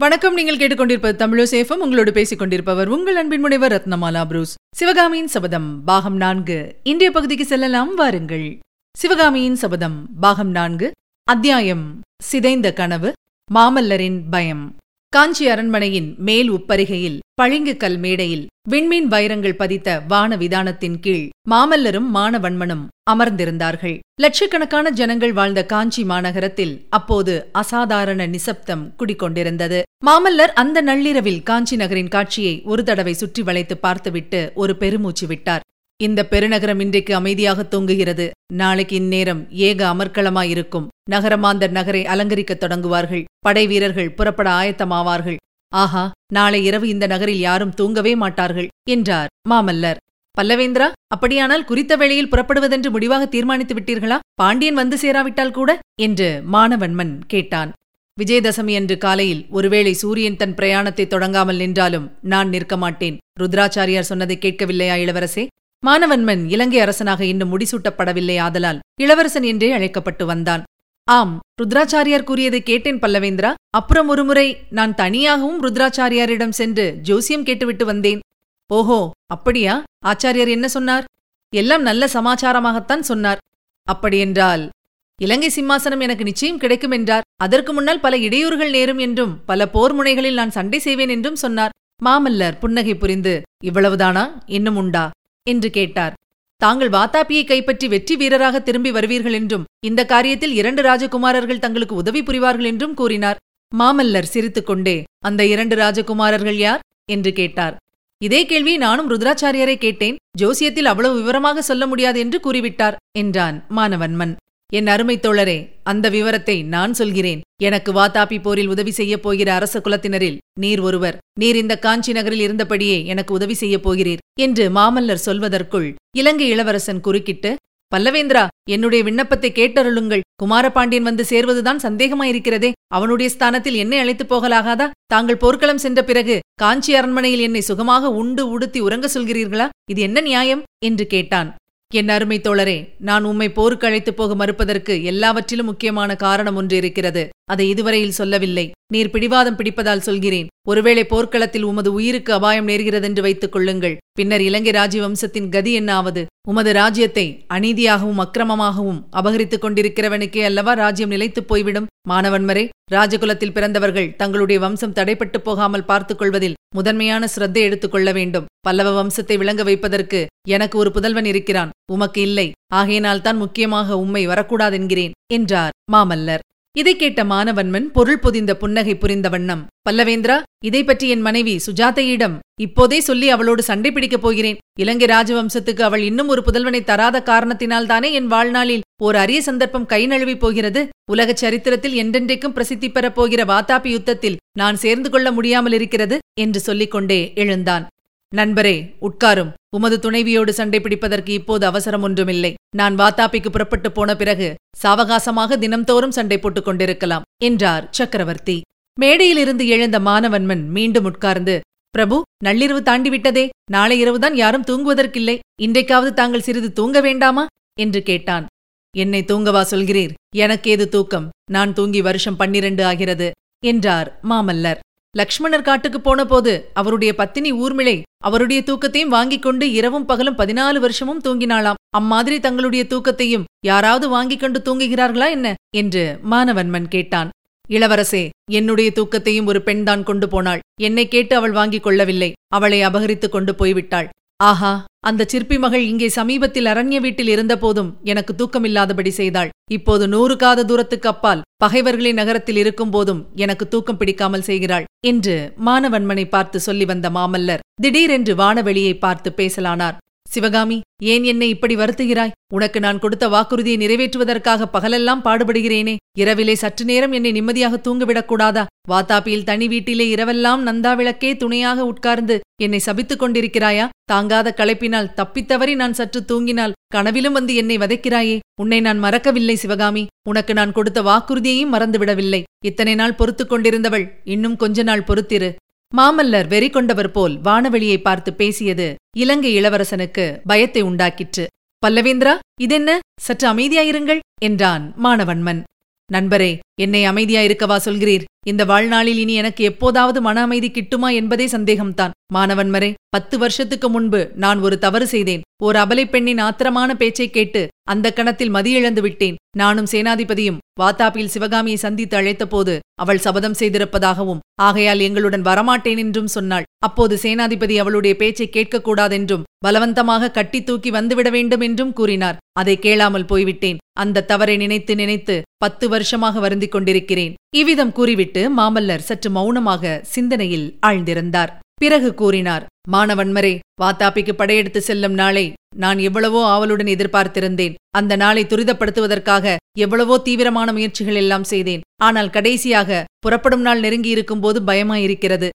வணக்கம் நீங்கள் கேட்டுக்கொண்டிருப்பது தமிழசேஃபம் உங்களோடு பேசிக் கொண்டிருப்பவர் உங்கள் அன்பின் முனைவர் ரத்னமாலா புரூஸ். சிவகாமியின் சபதம் பாகம் நான்கு. இன்றைய பகுதிக்கு செல்லலாம் வாருங்கள். சிவகாமியின் சபதம் பாகம் நான்கு. அத்தியாயம் சிதைந்த கனவு மாமல்லரின் பயம். காஞ்சி அரண்மனையின் மேல் உப்பரிகையில் பளிங்கு கல் மேடையில் விண்மீன் வைரங்கள் பதித்த வான விதானத்தின் கீழ் மாமல்லரும் மானவன்மனும் அமர்ந்திருந்தார்கள். லட்சக்கணக்கான ஜனங்கள் வாழ்ந்த காஞ்சி மாநகரத்தில் அப்போது அசாதாரண நிசப்தம் குடிக்கொண்டிருந்தது மாமல்லர் அந்த நள்ளிரவில் காஞ்சி நகரின் காட்சியை ஒரு தடவை சுற்றி வளைத்து பார்த்துவிட்டு ஒரு பெருமூச்சு விட்டார். இந்த பெருநகரம் இன்றைக்கு அமைதியாக தூங்குகிறது. நாளைக்கு இந்நேரம் ஏக அமர்க்களமாயிருக்கும். நகரமாந்தர் நகரை அலங்கரிக்கத் தொடங்குவார்கள். படை வீரர்கள் புறப்பட ஆயத்தமாவார்கள். ஆஹா நாளை இரவு இந்த நகரில் யாரும் தூங்கவே மாட்டார்கள் என்றார் மாமல்லர். பல்லவேந்திரா அப்படியானால் குறித்த வேளையில் புறப்படுவதென்று முடிவாக தீர்மானித்து விட்டீர்களா? பாண்டியன் வந்து சேராவிட்டால் கூட? என்று மானவன்மன் கேட்டான். விஜயதசமி அன்று காலையில் ஒருவேளை சூரியன் தன் பிரயாணத்தை தொடங்காமல் நின்றாலும் நான் நிற்க மாட்டேன் ருத்ராச்சாரியார் சொன்னதை கேட்கவில்லையா இளவரசே? மானவன்மன் இலங்கை அரசனாக இன்னும் முடிசூட்டப்படவில்லை ஆதலால் இளவரசன் என்றே அழைக்கப்பட்டு வந்தான். ஆம் ருத்ராச்சாரியார் கூறியதை கேட்டேன் பல்லவேந்திரா. அப்புறம் ஒருமுறை நான் தனியாகவும் ருத்ராச்சாரியாரிடம் சென்று ஜோசியம் கேட்டுவிட்டு வந்தேன். ஓஹோ அப்படியா? ஆச்சாரியார் என்ன சொன்னார்? எல்லாம் நல்ல சமாச்சாரமாகத்தான் சொன்னார். அப்படியென்றால் இலங்கை சிம்மாசனம் எனக்கு நிச்சயம் கிடைக்கும் என்றார். அதற்கு முன்னால் பல இடையூறுகள் நேரும் என்றும் பல போர் முனைகளில் நான் சண்டை செய்வேன் என்றும் சொன்னார். மாமல்லர் புன்னகை புரிந்து இவ்வளவுதானா? இன்னும் உண்டா? என்று கேட்டார். தாங்கள் வாத்தாப்பியை கைப்பற்றி வெற்றி வீரராக திரும்பி வருவீர்கள் என்றும் இந்த காரியத்தில் இரண்டு ராஜகுமாரர்கள் தங்களுக்கு உதவி புரிவார்கள் என்றும் கூறினார். மாமல்லர் சிரித்துக்கொண்டே அந்த இரண்டு ராஜகுமாரர்கள் யார்? என்று கேட்டார். இதே கேள்வி நானும் ருத்ராச்சாரியரை கேட்டேன். ஜோசியத்தில் அவ்வளவு விவரமாக சொல்ல முடியாது என்று கூறிவிட்டார் என்றான் மானவன்மன் என் அருமை தோழரே அந்த விவரத்தை நான் சொல்கிறேன். எனக்கு வாதாபி போரில் உதவி செய்யப் போகிற அரச குலத்தினரில் நீர் ஒருவர். நீர் இந்த காஞ்சி நகரில் இருந்தபடியே எனக்கு உதவி செய்யப் போகிறீர் என்று மாமல்லர் சொல்வதற்குள் இலங்கை இளவரசன் குறுக்கிட்டு பல்லவேந்திரா என்னுடைய விண்ணப்பத்தை கேட்டருளுங்கள். குமாரபாண்டியன் வந்து சேர்வதுதான் சந்தேகமாயிருக்கிறதே. அவனுடைய ஸ்தானத்தில் என்னை அழைத்துப் போகலாகாதா? தாங்கள் போர்க்களம் சென்ற பிறகு காஞ்சி அரண்மனையில் என்னை சுகமாக உண்டு உடுத்தி உறங்க சொல்கிறீர்களா? இது என்ன நியாயம்? என்று கேட்டான். என் அருமை தோழரே நான் உம்மை போருக்கு அழைத்துப் போக மறுப்பதற்கு எல்லாவற்றிலும் முக்கியமான காரணம் ஒன்று இருக்கிறது அதை இதுவரையில் சொல்லவில்லை. நீர் பிடிவாதம் பிடிப்பதால் சொல்கிறேன். ஒருவேளை போர்க்களத்தில் உமது உயிருக்கு அபாயம் நேர்கிறதென்று வைத்துக் கொள்ளுங்கள். பின்னர் இலங்கை ராஜவம்சத்தின் கதி என்னாவது? உமது ராஜ்யத்தை அநீதியாகவும் அக்கிரமமாகவும் அபகரித்துக் கொண்டிருக்கிறவனுக்கே அல்லவா ராஜ்யம் நிலைத்துப் போய்விடும்? மாணவன்மரே ராஜகுலத்தில் பிறந்தவர்கள் தங்களுடைய வம்சம் தடைப்பட்டுப் போகாமல் பார்த்துக் கொள்வதில் முதன்மையான சிரத்தை எடுத்துக் கொள்ள வேண்டும். பல்லவ வம்சத்தை விளங்க வைப்பதற்கு எனக்கு ஒரு புதல்வன் இருக்கிறான். உமக்கு இல்லை. ஆகையினால்தான் முக்கியமாக உம்மை வரக்கூடாதென்கிறேன் என்றார் மாமல்லர். இதை கேட்ட மானவன்மன் பொருள் பொதிந்த புன்னகை புரிந்த வண்ணம். பல்லவேந்திரா இதை பற்றி என் மனைவி சுஜாதையிடம் இப்போதே சொல்லி அவளோடு சண்டை பிடிக்கப் போகிறேன். இலங்கை ராஜவம்சத்துக்கு அவள் இன்னும் ஒரு புதல்வனை தராத காரணத்தினால்தானே என் வாழ்நாளில் ஓர் அரிய சந்தர்ப்பம் கை நழுவிப் போகிறது. உலகச் சரித்திரத்தில் என்றென்றைக்கும் பிரசித்தி பெறப் போகிற வாத்தாப்பி யுத்தத்தில் நான் சேர்ந்து கொள்ள முடியாமல் இருக்கிறது என்று சொல்லிக் கொண்டே எழுந்தான். நண்பரே உட்காரும். உமது துணைவியோடு சண்டை பிடிப்பதற்கு இப்போது அவசரம் ஒன்றுமில்லை. நான் வாத்தாப்பிக்கு புறப்பட்டு போன பிறகு சாவகாசமாக தினம்தோறும் சண்டை போட்டுக் கொண்டிருக்கலாம் என்றார் சக்கரவர்த்தி. மேடையிலிருந்து எழுந்த மானவன்மன் மீண்டும் உட்கார்ந்து பிரபு நள்ளிரவு தாண்டிவிட்டதே. நாளை இரவுதான் யாரும் தூங்குவதற்கில்லை. இன்றைக்காவது தாங்கள் சிறிது தூங்க வேண்டாமா? என்று கேட்டான். என்னை தூங்கவா சொல்கிறீர்? எனக்கேது தூக்கம்? நான் தூங்கி வருஷம் பன்னிரண்டு ஆகிறது என்றார் மாமல்லர். லக்ஷ்மணர் காட்டுக்குப் போனபோது அவருடைய பத்தினி ஊர்மிளை அவருடைய தூக்கத்தையும் வாங்கிக் கொண்டு இரவும் பகலும் பதினாலு வருஷமும் தூங்கினாளாம். அம்மாதிரி தங்களுடைய தூக்கத்தையும் யாராவது வாங்கிக் கொண்டு தூங்குகிறார்களா என்ன? என்று மானவன்மன் கேட்டான். இளவரசே என்னுடைய தூக்கத்தையும் ஒரு பெண்தான் கொண்டு போனாள். என்னை கேட்டு அவள் வாங்கிக் கொள்ளவில்லை. அவளை அபகரித்துக் கொண்டு போய்விட்டாள். ஆஹா அந்த சிற்பி மகள் இங்கே சமீபத்தில் அரண்ய வீட்டில் இருந்தபோதும் எனக்கு தூக்கமில்லாதபடி செய்தாள். இப்போது நூறு காத தூரத்துக்கு அப்பால் பகைவர்களின் நகரத்தில் இருக்கும் போதும் எனக்கு தூக்கம் பிடிக்காமல் செய்கிறாள். என்று மானவன்மனை பார்த்து சொல்லி வந்த மாமல்லர் திடீரென்று வானவெளியை பார்த்து பேசலானார். சிவகாமி ஏன் என்னை இப்படி வருத்துகிறாய்? உனக்கு நான் கொடுத்த வாக்குறுதியை நிறைவேற்றுவதற்காக பகலெல்லாம் பாடுபடுகிறேனே. இரவிலே சற்று நேரம் என்னை நிம்மதியாக தூங்கவிடக் கூடாதா வாத்தாப்பியில் தனி வீட்டிலே இரவெல்லாம் நந்தா விளக்கே துணையாக உட்கார்ந்து என்னை சபித்துக் கொண்டிருக்கிறாயா? தாங்காத களைப்பினால் தப்பித்தவறி நான் சற்று தூங்கினால் கனவிலும் வந்து என்னை வதைக்கிறாயே. உன்னை நான் மறக்கவில்லை சிவகாமி. உனக்கு நான் கொடுத்த வாக்குறுதியையும் மறந்துவிடவில்லை. இத்தனை நாள் பொறுத்துக் கொண்டிருந்தவள் இன்னும் கொஞ்ச நாள் பொறுத்திரு. மாமல்லர் வெறி கொண்டவர் போல் வானவெளியை பார்த்து பேசியது இலங்கை இளவரசனுக்கு பயத்தை உண்டாக்கிற்று. பல்லவேந்திரா இதென்ன? சற்று அமைதியாயிருங்கள் என்றான் மானவன்மன். நண்பரே என்னை அமைதியா இருக்கவா சொல்கிறீர். இந்த வாழ்நாளில் இனி எனக்கு எப்போதாவது மன அமைதி கிட்டுமா என்பதே சந்தேகம்தான். மாணவன்மரே பத்து வருஷத்துக்கு முன்பு நான் ஒரு தவறு செய்தேன். ஓர் அபலை பெண்ணின் ஆத்திரமான பேச்சை கேட்டு அந்த கணத்தில் மதியிழந்து விட்டேன். நானும் சேனாதிபதியும் வாத்தாப்பில் சிவகாமியை சந்தித்து அழைத்தபோது அவள் சபதம் செய்திருப்பதாகவும் ஆகையால் எங்களுடன் வரமாட்டேன் என்றும் சொன்னாள். அப்போது சேனாதிபதி அவளுடைய பேச்சை கேட்கக்கூடாதென்றும் பலவந்தமாக கட்டி தூக்கி வந்துவிட வேண்டும் என்றும் கூறினார். அதை கேளாமல் போய்விட்டேன். அந்த தவறை நினைத்து நினைத்து பத்து வருஷமாக வருந்திக் கொண்டிருக்கிறேன். இவ்விதம் கூறிவிட்டு மாமல்லர் சற்று மௌனமாக சிந்தனையில் ஆழ்ந்திருந்தார். பிறகு கூறினார் மாணவன்மரே வாத்தாப்பிக்கு படையெடுத்து செல்லும் நாளை நான் எவ்வளவோ ஆவலுடன் எதிர்பார்த்திருந்தேன். அந்த நாளை துரிதப்படுத்துவதற்காக எவ்வளவோ தீவிரமான முயற்சிகள் எல்லாம் செய்தேன். ஆனால் கடைசியாக புறப்படும் நாள் நெருங்கியிருக்கும் போது பயமாயிருக்கிறது.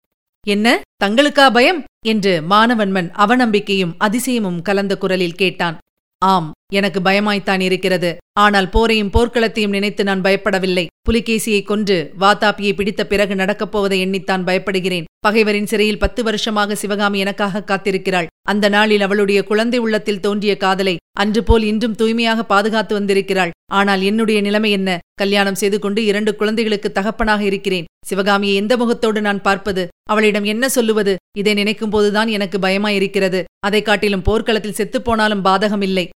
என்ன? தங்களுக்கா பயம்? என்று மாணவன்மன் அவநம்பிக்கையும் அதிசயமும் கலந்த குரலில் கேட்டான். ஆம் எனக்கு பயமாய்த்தான் இருக்கிறது. ஆனால் போரையும் போர்க்களத்தையும் நினைத்து நான் பயப்படவில்லை. புலிகேசியை கொன்று வாத்தாப்பியை பிடித்த பிறகு நடக்கப் போவதை எண்ணித்தான் பயப்படுகிறேன். பகைவரின் சிறையில் பத்து வருஷமாக சிவகாமி எனக்காக காத்திருக்கிறாள். அந்த நாளில் அவளுடைய குழந்தை உள்ளத்தில் தோன்றிய காதலை அன்று போல் இன்றும் தூய்மையாக பாதுகாத்து வந்திருக்கிறாள். ஆனால் என்னுடைய நிலைமை என்ன? கல்யாணம் செய்து கொண்டு இரண்டு குழந்தைகளுக்கு தகப்பனாக இருக்கிறேன். சிவகாமியை எந்த முகத்தோடு நான் பார்ப்பது? அவளிடம் என்ன சொல்லுவது? இதை நினைக்கும் போதுதான் எனக்கு பயமாயிருக்கிறது. அதை காட்டிலும் போர்க்களத்தில் செத்துப்போனாலும் பாதகமில்லை.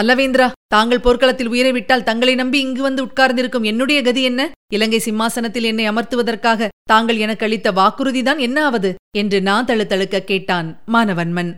பல்லவேந்திரா தாங்கள் போர்க்களத்தில் உயிரை விட்டால் தங்களை நம்பி இங்கு வந்து உட்கார்ந்திருக்கும் என்னுடைய கதி என்ன? இலங்கை சிம்மாசனத்தில் என்னை அமர்த்துவதற்காக தாங்கள் எனக்கு அளித்த வாக்குறுதிதான் என்ன ஆவது? என்று நான் தழுத்தழுக்க கேட்டான் மானவன்மன்.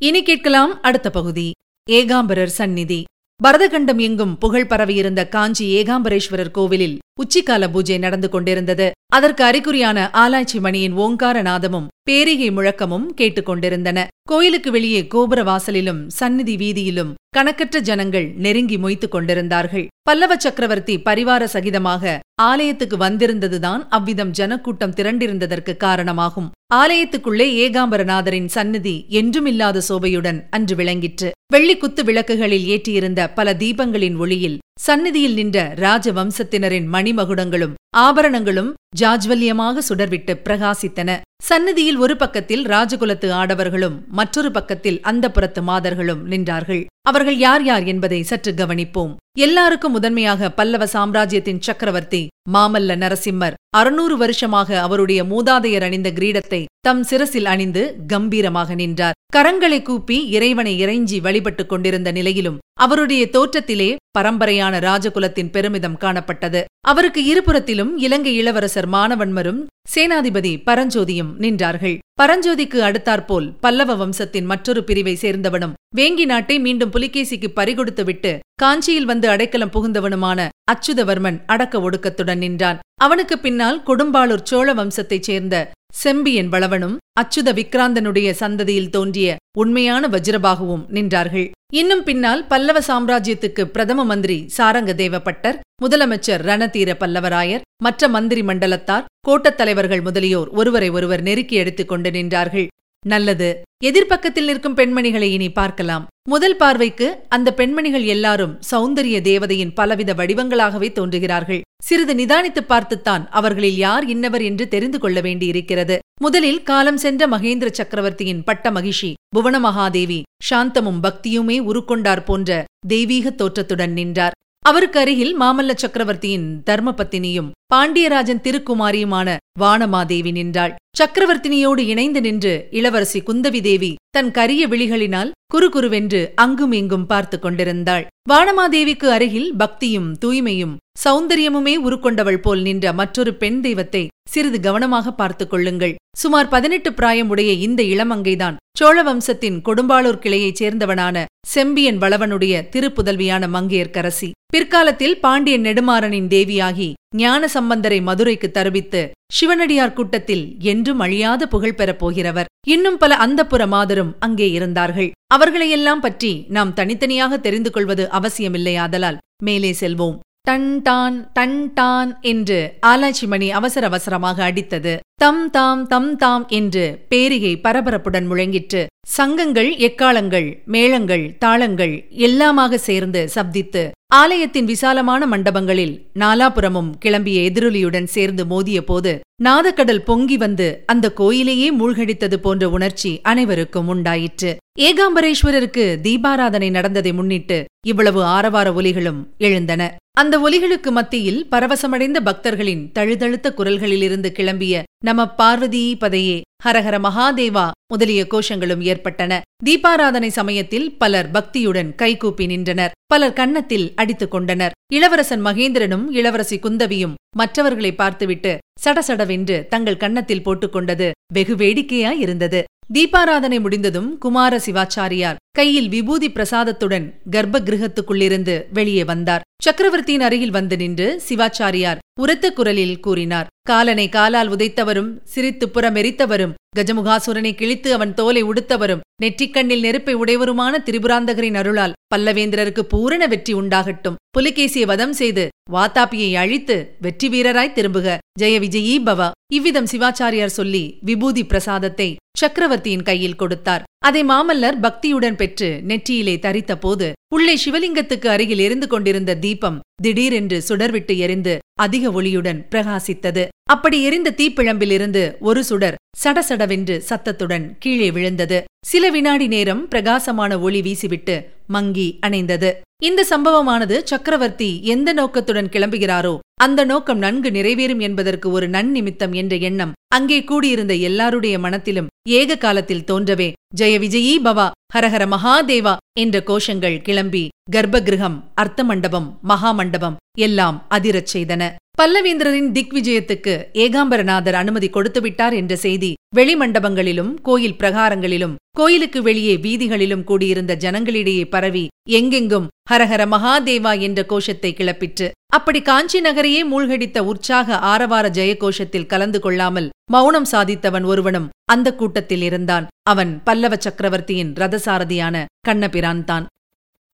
இனி கேட்கலாம் அடுத்த பகுதி. ஏகாம்பரர் சந்நிதி. பரதகண்டம் எங்கும் புகழ் பரவியிருந்த காஞ்சி ஏகாம்பரேஸ்வரர் கோவிலில் உச்சிக்கால பூஜை நடந்து கொண்டிருந்தது. அதற்கு அறிகுறியான ஆலாய்ச்சி மணியின் ஓங்கார நாதமும் பேரிகை முழக்கமும் கேட்டுக்கொண்டிருந்தன கோயிலுக்கு வெளியே கோபுர வாசலிலும் சந்நிதி வீதியிலும் கணக்கற்ற ஜனங்கள் நெருங்கி மொய்த்துக் கொண்டிருந்தார்கள். பல்லவ சக்கரவர்த்தி பரிவார சகிதமாக ஆலயத்துக்கு வந்திருந்ததுதான் அவ்விதம் ஜனக்கூட்டம் திரண்டிருந்ததற்கு காரணமாகும். ஆலயத்துக்குள்ளே ஏகாம்பரநாதரின் சந்நிதி என்றுமில்லாத சோபையுடன் அன்று விளங்கிற்று. வெள்ளி குத்து விளக்குகளில் ஏற்றியிருந்த பல தீபங்களின் ஒளியில் சந்நிதியில் நின்ற ராஜவம்சத்தினரின் மணிமகுடங்களும் ஆபரணங்களும் ஜாஜ்வல்யமாக சுடர்விட்டு பிரகாசித்தன. சந்நிதியில் ஒரு பக்கத்தில் ராஜகுலத்து ஆடவர்களும் மற்றொரு பக்கத்தில் அந்த புறத்து மாதர்களும் நின்றார்கள். அவர்கள் யார் யார் என்பதை சற்று கவனிப்போம். எல்லாருக்கும் முதன்மையாக பல்லவ சாம்ராஜ்யத்தின் சக்கரவர்த்தி மாமல்ல நரசிம்மர் அறுநூறு வருஷமாக அவருடைய மூதாதையர் அணிந்த கிரீடத்தை தம் சிரசில் அணிந்து கம்பீரமாக நின்றார். கரங்களை கூப்பி இறைவனை இறைஞ்சி வழிபட்டுக் கொண்டிருந்த நிலையிலும் அவருடைய தோற்றத்திலே பரம்பரையான ராஜகுலத்தின் பெருமிதம் காணப்பட்டது. அவருக்கு இருபுறத்திலும் இலங்கை இளவரசர் மானவன்மரும் சேனாதிபதி பரஞ்சோதியும் நின்றார்கள். பரஞ்சோதிக்கு அடுத்தாற்போல் பல்லவ வம்சத்தின் மற்றொரு பிரிவை சேர்ந்தவனும் வேங்கி நாட்டை மீண்டும் புலிகேசிக்கு பறிகொடுத்துவிட்டு காஞ்சியில் வந்து அடைக்கலம் புகுந்தவனுமான அச்சுதவர்மன் அடக்க ஒடுக்கத்துடன் நின்றான். அவனுக்கு பின்னால் கொடும்பாளூர் சோழ வம்சத்தைச் சேர்ந்த செம்பியன் வளவனும் அச்சுத விக்ராந்தனுடைய சந்ததியில் தோன்றிய உண்மையான வஜ்ரபாகுவும் நின்றார்கள். இன்னும் பின்னால் பல்லவ சாம்ராஜ்யத்துக்கு பிரதம மந்திரி சாரங்க தேவப்பட்டர் முதலமைச்சர் ரணதீர பல்லவராயர் மற்ற மந்திரி மண்டலத்தார் கோட்டத் தலைவர்கள் முதலியோர் ஒருவரை ஒருவர் நெருக்கி எடுத்துக் கொண்டு நின்றார்கள். நல்லது. எதிர்ப்பக்கத்தில் நிற்கும் பெண்மணிகளை இனி பார்க்கலாம். முதல் பார்வைக்கு அந்த பெண்மணிகள் எல்லாரும் சௌந்தரிய தேவதையின் பலவித வடிவங்களாகவே தோன்றுகிறார்கள். சிறிது நிதானித்துப் பார்த்துத்தான் அவர்களில் யார் இன்னவர் என்று தெரிந்து கொள்ள வேண்டியிருக்கிறது. முதலில் காலம் சென்ற மகேந்திர சக்கரவர்த்தியின் பட்ட மகிஷி புவன மகாதேவி சாந்தமும் பக்தியுமே உருக்கொண்டார் போன்ற தெய்வீக தோற்றத்துடன் நின்றார். அவருக்கு அருகில் மாமல்ல சக்கரவர்த்தியின் தர்மபத்தினியும் பாண்டியராஜன் திருக்குமாரியுமான வானமாதேவி நின்றாள். சக்கரவர்த்தினியோடு இணைந்து நின்று இளவரசி குந்தவி தேவி தன் கரிய விழிகளினால் குறுகுருவென்று அங்கும் இங்கும் பார்த்து கொண்டிருந்தாள். வானமாதேவிக்கு அருகில் பக்தியும் தூய்மையும் சௌந்தரியமுமே உருக்கொண்டவள் போல் நின்ற மற்றொரு பெண் தெய்வத்தை சிறிது கவனமாக பார்த்துக் கொள்ளுங்கள். சுமார் பதினெட்டு பிராயம் உடைய இந்த இளமங்கைதான் சோழ வம்சத்தின் கொடும்பாளூர் கிளையைச் சேர்ந்தவனான செம்பியன் வளவனுடைய திருப்புதல்வியான மங்கையர்க்கரசி. பிற்காலத்தில் பாண்டியன் நெடுமாறனின் தேவியாகி ஞான சம்பந்தரை மதுரைக்கு தருவித்து சிவனடியார் கூட்டத்தில் என்றும் அழியாத புகழ் பெறப் போகிறவர். இன்னும் பல அந்தப்புற மாதரும் அங்கே இருந்தார்கள். அவர்களையெல்லாம் பற்றி நாம் தனித்தனியாக தெரிந்து கொள்வது அவசியமில்லையாதலால் மேலே செல்வோம். டன் டான் டன் டான் என்று ஆலாய்ச்சி மணி அவசர அவசரமாக அடித்தது. தம் தாம் தம் தாம் என்று பேரிகை பரபரப்புடன் முழங்கிற்று. சங்கங்கள் எக்காலங்கள் மேளங்கள் தாளங்கள் எல்லாமாக சேர்ந்து சப்தித்து ஆலயத்தின் விசாலமான மண்டபங்களில் நாலாபுரமும் கிளம்பிய எதிரொலியுடன் சேர்ந்து மோதிய போது நாதக்கடல் பொங்கி வந்து அந்த கோயிலையே மூழ்கடித்தது போன்ற உணர்ச்சி அனைவருக்கும் உண்டாயிற்று. ஏகாம்பரேஸ்வரருக்கு தீபாராதனை நடந்ததை முன்னிட்டு இவ்வளவு ஆரவார ஒலிகளும் எழுந்தன. அந்த ஒலிகளுக்கு மத்தியில் பரவசமடைந்த பக்தர்களின் தழுதழுத்த குரல்களிலிருந்து கிளம்பிய நம பார்வதி பதையே ஹரஹர மகாதேவா முதலிய கோஷங்களும் ஏற்பட்டன. தீபாராதனை சமயத்தில் பலர் பக்தியுடன் கைகூப்பி நின்றனர். பலர் கன்னத்தில் அடித்துக் கொண்டனர். இளவரசன் மகேந்திரனும் இளவரசி குந்தவியும் மற்றவர்களை பார்த்துவிட்டு சடசடவென்று தங்கள் கன்னத்தில் போட்டுக்கொண்டது வெகு வேடிக்கையாயிருந்தது. தீபாராதனை முடிந்ததும் குமார சிவாச்சாரியார் கையில் விபூதி பிரசாதத்துடன் கர்ப்ப கிரகத்துக்குள்ளிருந்து வெளியே வந்தார். சக்கரவர்த்தியின் அருகில் வந்து நின்று சிவாச்சாரியார் உரத்த குரலில் கூறினார். காலனை காலால் உதைத்தவரும் சிரித்து புறமெரித்தவரும் கஜமுகாசுரனை கிழித்து அவன் தோலை உடுத்தவரும் நெற்றிக்கண்ணில் நெருப்பை உடையவருமான திரிபுராந்தகரின் அருளால் பல்லவேந்திரருக்கு பூரண வெற்றி உண்டாகட்டும். புலிகேசியை வதம் செய்து வாத்தாப்பியை அழித்து வெற்றி வீரராய் திரும்புக. ஜெய விஜயீ பவ இவ்விதம் சிவாச்சாரியார் சொல்லி விபூதி பிரசாதத்தை சக்கரவர்த்தியின் கையில் கொடுத்தார். அதை மாமல்லர் பக்தியுடன் பெற்று நெற்றியிலே தரித்த போது உள்ளே சிவலிங்கத்துக்கு அருகில் எரிந்து கொண்டிருந்த தீபம் திடீரென்று சுடர்விட்டு எரிந்து அதிக ஒளியுடன் பிரகாசித்தது. அப்படி எரிந்த தீப்பிழம்பிலிருந்து ஒரு சுடர் சடசடவென்று சத்தத்துடன் கீழே விழுந்தது. சில வினாடி நேரம் பிரகாசமான ஒளி வீசிவிட்டு மங்கி அணைந்தது. இந்த சம்பவமானது சக்கரவர்த்தி எந்த நோக்கத்துடன் கிளம்புகிறாரோ அந்த நோக்கம் நன்கு நிறைவேறும் என்பதற்கு ஒரு நன்னிமித்தம் என்ற எண்ணம் அங்கே கூடியிருந்த எல்லாருடைய மனத்திலும் ஏக காலத்தில் தோன்றவே ஜெய விஜயீ பவா ஹரஹர மகாதேவா என்ற கோஷங்கள் கிளம்பி கர்ப்பகிருகம் அர்த்த மண்டபம் மகாமண்டபம் எல்லாம் அதிரச் செய்தன. பல்லவேந்திரரின் திக்விஜயத்துக்கு ஏகாம்பரநாதர் அனுமதி கொடுத்துவிட்டார் என்ற செய்தி வெளிமண்டபங்களிலும் கோயில் பிரகாரங்களிலும் கோயிலுக்கு வெளியே வீதிகளிலும் கூடியிருந்த ஜனங்களிடையே பரவி எங்கெங்கும் ஹரஹர மகாதேவா என்ற கோஷத்தை கிளப்பிற்று. அப்படி காஞ்சி நகரையே மூழ்கடித்த உற்சாக ஆரவார ஜெயகோஷத்தில் கலந்து கொள்ளாமல் மௌனம் சாதித்தவன் ஒருவனும் அந்த கூட்டத்தில் இருந்தான். அவன் பல்லவ சக்கரவர்த்தியின் ரதசாரதியான கண்ணபிரான் தான்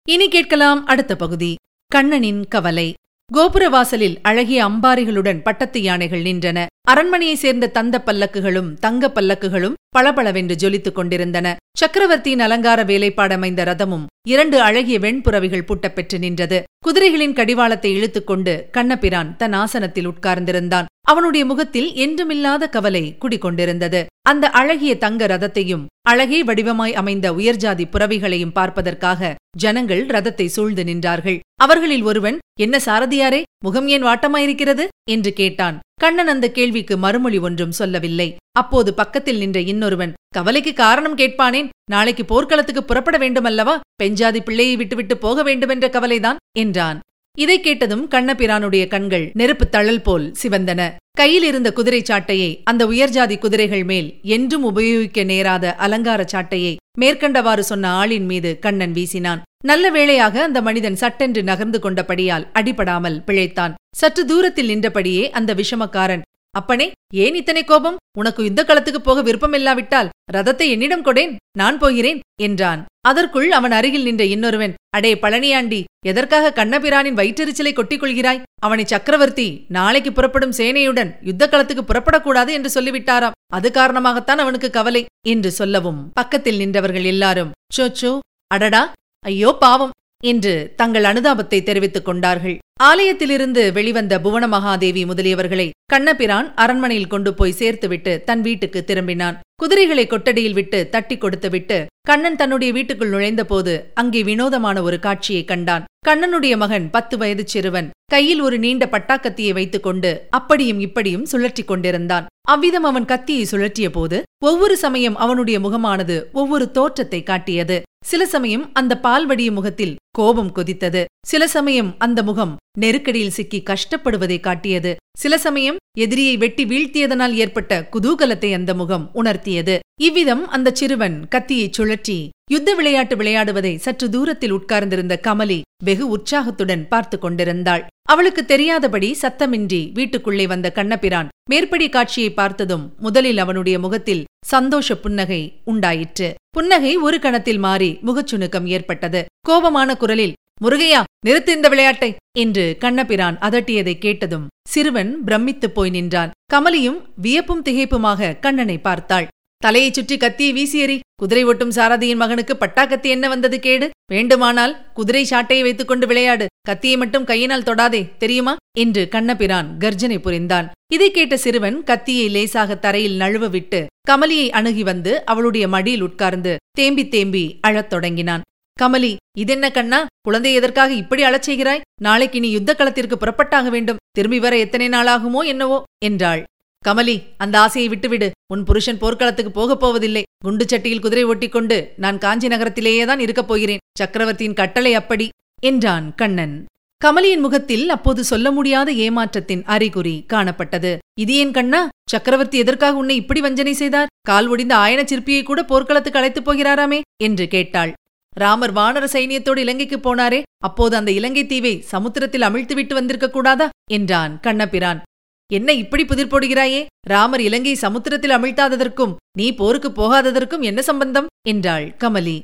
இனி கேட்கலாம் அடுத்த பகுதி. கண்ணனின் கவலை. கோபுர வாசலில் அழகிய அம்பாரிகளுடன் பட்டத்து யானைகள் நின்றன. அரண்மனையைச் சேர்ந்த தந்த பல்லக்குகளும் தங்க பல்லக்குகளும் பளபளவென்று ஜொலித்துக் கொண்டிருந்தன. சக்கரவர்த்தியின் அலங்கார வேலைப்பாடமைந்த ரதமும் இரண்டு அழகிய வெண்புறவிகள் பூட்டப்பெற்று நின்றது. குதிரைகளின் கடிவாளத்தை இழுத்துக்கொண்டு கண்ணபிரான் தன் ஆசனத்தில் உட்கார்ந்திருந்தான். அவனுடைய முகத்தில் என்றுமில்லாத கவலை குடிகொண்டிருந்தது. அந்த அழகிய தங்க ரதத்தையும் அழகே வடிவமாய் அமைந்த உயர்ஜாதி புறவிகளையும் பார்ப்பதற்காக ஜனங்கள் ரதத்தை சூழ்ந்து நின்றார்கள். அவர்களில் ஒருவன் என்ன சாரதியாரே முகம் ஏன் வாட்டமாயிருக்கிறது? என்று கேட்டான். கண்ணன் அந்த கேள்விக்கு மறுமொழி ஒன்றும் சொல்லவில்லை. அப்போது பக்கத்தில் நின்ற இன்னொருவன் கவலைக்கு காரணம் கேட்பானேன்? நாளைக்கு போர்க்களத்துக்கு புறப்பட வேண்டுமல்லவா? பெஞ்சாதி பிள்ளையை விட்டுவிட்டு போக வேண்டுமென்ற கவலைதான்? என்றான். இதைக் கேட்டதும் கண்ணபிரானுடைய கண்கள் நெருப்பு தழல் போல் சிவந்தன. கையில் இருந்த குதிரை சாட்டையை அந்த உயர்ஜாதி குதிரைகள் மேல் என்றும் உபயோகிக்க நேராத அலங்கார சாட்டையை மேற்கண்டவாறு சொன்ன ஆளின் மீது கண்ணன் வீசினான். நல்ல வேளையாக அந்த மனிதன் சட்டென்று நகர்ந்து கொண்டபடியால் அடிபடாமல் பிழைத்தான். சற்று தூரத்தில் நின்றபடியே அந்த விஷமக்காரன் அப்பனே ஏன் இத்தனை கோபம்? உனக்கு யுத்த களத்துக்கு போக விருப்பமில்லாவிட்டால் ரதத்தை என்னிடம் கொடேன் நான் போகிறேன் என்றான். அதற்குள் அவன் அருகில் நின்ற இன்னொருவன் அடே பழனியாண்டி எதற்காக கண்ணபிரானின் வயிற்றெரிச்சலை கொட்டிக் கொள்கிறாய்? அவனை சக்கரவர்த்தி நாளைக்கு புறப்படும் சேனையுடன் யுத்த களத்துக்கு புறப்படக்கூடாது என்று சொல்லிவிட்டாராம். அது காரணமாகத்தான் அவனுக்கு கவலை என்று சொல்லவும் பக்கத்தில் நின்றவர்கள் எல்லாரும் சோச்சோ அடடா ஐயோ பாவம் என்று தங்கள் அனுதாபத்தை தெரிவித்துக் கொண்டார்கள். ஆலயத்திலிருந்து வெளிவந்த புவன மகாதேவி முதலியவர்களை கண்ணபிரான் அரண்மனையில் கொண்டு போய் சேர்த்துவிட்டு தன் வீட்டுக்கு திரும்பினான். குதிரைகளை கொட்டடியில் விட்டு தட்டி கொடுத்துவிட்டு கண்ணன் தன்னுடைய வீட்டுக்குள் நுழைந்தபோது அங்கே வினோதமான ஒரு காட்சியை கண்டான். கண்ணனுடைய மகன் பத்து வயது சிறுவன் கையில் ஒரு நீண்ட பட்டாக்கத்தியை வைத்துக் கொண்டு அப்படியும் இப்படியும் சுழற்றி கொண்டிருந்தான். அவ்விதம் அவன் கத்தியை சுழற்றிய போது ஒவ்வொரு சமயம் அவனுடைய முகமானது ஒவ்வொரு தோற்றத்தை காட்டியது. சில சமயம் அந்த பால்வடிய முகத்தில் கோபம் கொதித்தது. சில சமயம் அந்த முகம் நெருக்கடியில் சிக்கி கஷ்டப்படுவதை காட்டியது. சில சமயம் எதிரியை வெட்டி வீழ்த்தியதனால் ஏற்பட்ட குதூகலத்தை அந்த முகம் உணர்த்தியது. இவ்விதம் அந்த சிறுவன் கத்தியை சுழற்றி யுத்த விளையாட்டு விளையாடுவதை சற்று தூரத்தில் உட்கார்ந்திருந்த கமலி வெகு உற்சாகத்துடன் பார்த்து கொண்டிருந்தாள். அவளுக்கு தெரியாதபடி சத்தமின்றி வீட்டுக்குள்ளே வந்த கண்ணபிரான் மேற்படி காட்சியை பார்த்ததும் முதலில் அவனுடைய முகத்தில் சந்தோஷ புன்னகை உண்டாயிற்று. புன்னகை ஒரு கணத்தில் மாறி முகச்சுணுக்கம் ஏற்பட்டது. கோபமான குரலில் முருகையா நிறுத்து இந்த விளையாட்டை! என்று கண்ணபிரான் அதட்டியதை கேட்டதும் சிறுவன் பிரமித்துப் போய் நின்றான். கமலியும் வியப்பும் திகைப்புமாக கண்ணனை பார்த்தாள். தலையைச் சுற்றி கத்தியை வீசியறி குதிரை ஓட்டும் சாரதியின் மகனுக்கு பட்டாக்கத்தி என்ன வந்தது கேடு? வேண்டுமானால் குதிரை சாட்டையை வைத்துக்கொண்டு விளையாடு. கத்தியை மட்டும் கையினால் தொடாதே தெரியுமா? என்று கண்ணபிரான் கர்ஜனை புரிந்தான். இதை கேட்ட சிறுவன் கத்தியை லேசாக தரையில் நழுவ விட்டு கமலியை அணுகி வந்து அவளுடைய மடியில் உட்கார்ந்து தேம்பி தேம்பி அழத் தொடங்கினான். கமலி இதென்ன கண்ணா? குழந்தை எதற்காக இப்படி அழச் செய்கிறாய்? நாளைக்கு நீ யுத்த களத்திற்கு புறப்பட்டாக வேண்டும். திரும்பி வர எத்தனை நாளாகுமோ என்னவோ? என்றாள். கமலி அந்த ஆசையை விட்டுவிடு. உன் புருஷன் போர்க்களத்துக்கு போகப் போவதில்லை. குண்டு சட்டியில் குதிரை ஓட்டிக்கொண்டு நான் காஞ்சி நகரத்திலேயேதான் இருக்கப் போகிறேன். சக்கரவர்த்தியின் கட்டளை அப்படி என்றான் கண்ணன். கமலியின் முகத்தில் அப்போது சொல்ல முடியாத ஏமாற்றத்தின் அறிகுறி காணப்பட்டது. இது ஏன் கண்ணா? சக்கரவர்த்தி எதற்காக உன்னை இப்படி வஞ்சனை செய்தார்? கால் ஒடிந்த ஆயன சிற்பியை கூட போர்க்களத்துக்கு அழைத்துப் போகிறாராமே? என்று கேட்டாள். ராமர் வானர சைனியத்தோடு இலங்கைக்கு போனாரே அப்போது அந்த இலங்கை தீவை சமுத்திரத்தில் அமிழ்த்துவிட்டு வந்திருக்க கூடாதா? என்றான் கண்ணபிரான். என்ன இப்படி புதிர் போடுகிறாயே? ராமர் இலங்கை சமுத்திரத்தில் அமிழ்த்தாததற்கும் நீ போருக்கு போகாததற்கும் என்ன சம்பந்தம்? என்றாள் கமலி.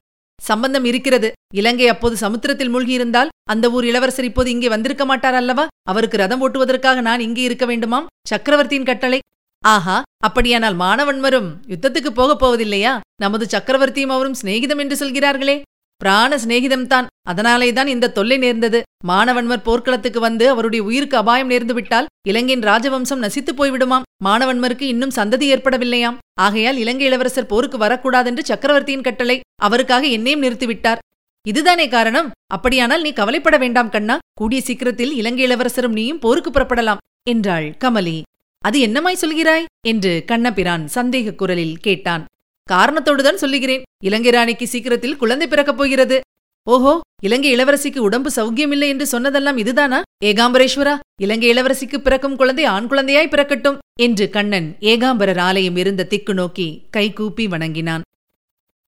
சம்பந்தம் இருக்கிறது. இலங்கை அப்போது சமுத்திரத்தில் மூழ்கியிருந்தால் அந்த ஊர் இளவரசர் இப்போது இங்கே வந்திருக்க மாட்டார் அல்லவா? அவருக்கு ரதம் ஓட்டுவதற்காக நான் இங்கே இருக்க வேண்டுமாம்? சக்கரவர்த்தியின் கட்டளை? ஆஹா அப்படியானால் மாணவன்மரும் யுத்தத்துக்கு போகப் போவதில்லையா? நமது சக்கரவர்த்தியும் அவரும் சிநேகிதம் என்று சொல்கிறார்களே. பிராண சிநேகிதம்தான். அதனாலேதான் இந்த தொல்லை நேர்ந்தது. மாணவன்மர் போர்க்களத்துக்கு வந்து அவருடைய உயிருக்கு அபாயம் நேர்ந்து விட்டால் இலங்கையின் ராஜவம்சம் நசித்துப் போய்விடுமாம். மாணவன்மருக்கு இன்னும் சந்ததி ஏற்படவில்லையாம். ஆகையால் இலங்கை இளவரசர் போருக்கு வரக்கூடாதென்று சக்கரவர்த்தியின் கட்டளை அவருக்காக என்னையும் நிறுத்திவிட்டார். இதுதானே காரணம்? அப்படியானால் நீ கவலைப்பட வேண்டாம் கண்ணா. கூடிய சீக்கிரத்தில் இலங்கை இளவரசரும் நீயும் போருக்கு புறப்படலாம் என்றாள் கமலி. அது என்னமாய் சொல்கிறாய்? என்று கண்ணபிரான் சந்தேக குரலில் கேட்டான். காரணத்தோடுதான் சொல்லுகிறேன். இலங்கை ராணிக்கு சீக்கிரத்தில் குழந்தை பிறக்கப் போகிறது. ஓஹோ இலங்கை இளவரசிக்கு உடம்பு சௌக்கியமில்லை என்று சொன்னதெல்லாம் இதுதானா? ஏகாம்பரேஸ்வரா இலங்கை இளவரசிக்கு பிறக்கும் குழந்தை ஆண் குழந்தையாய் பிறக்கட்டும் என்று கண்ணன் ஏகாம்பரர் ஆலயம் இருந்த திக்கு நோக்கி கைகூப்பி வணங்கினான்.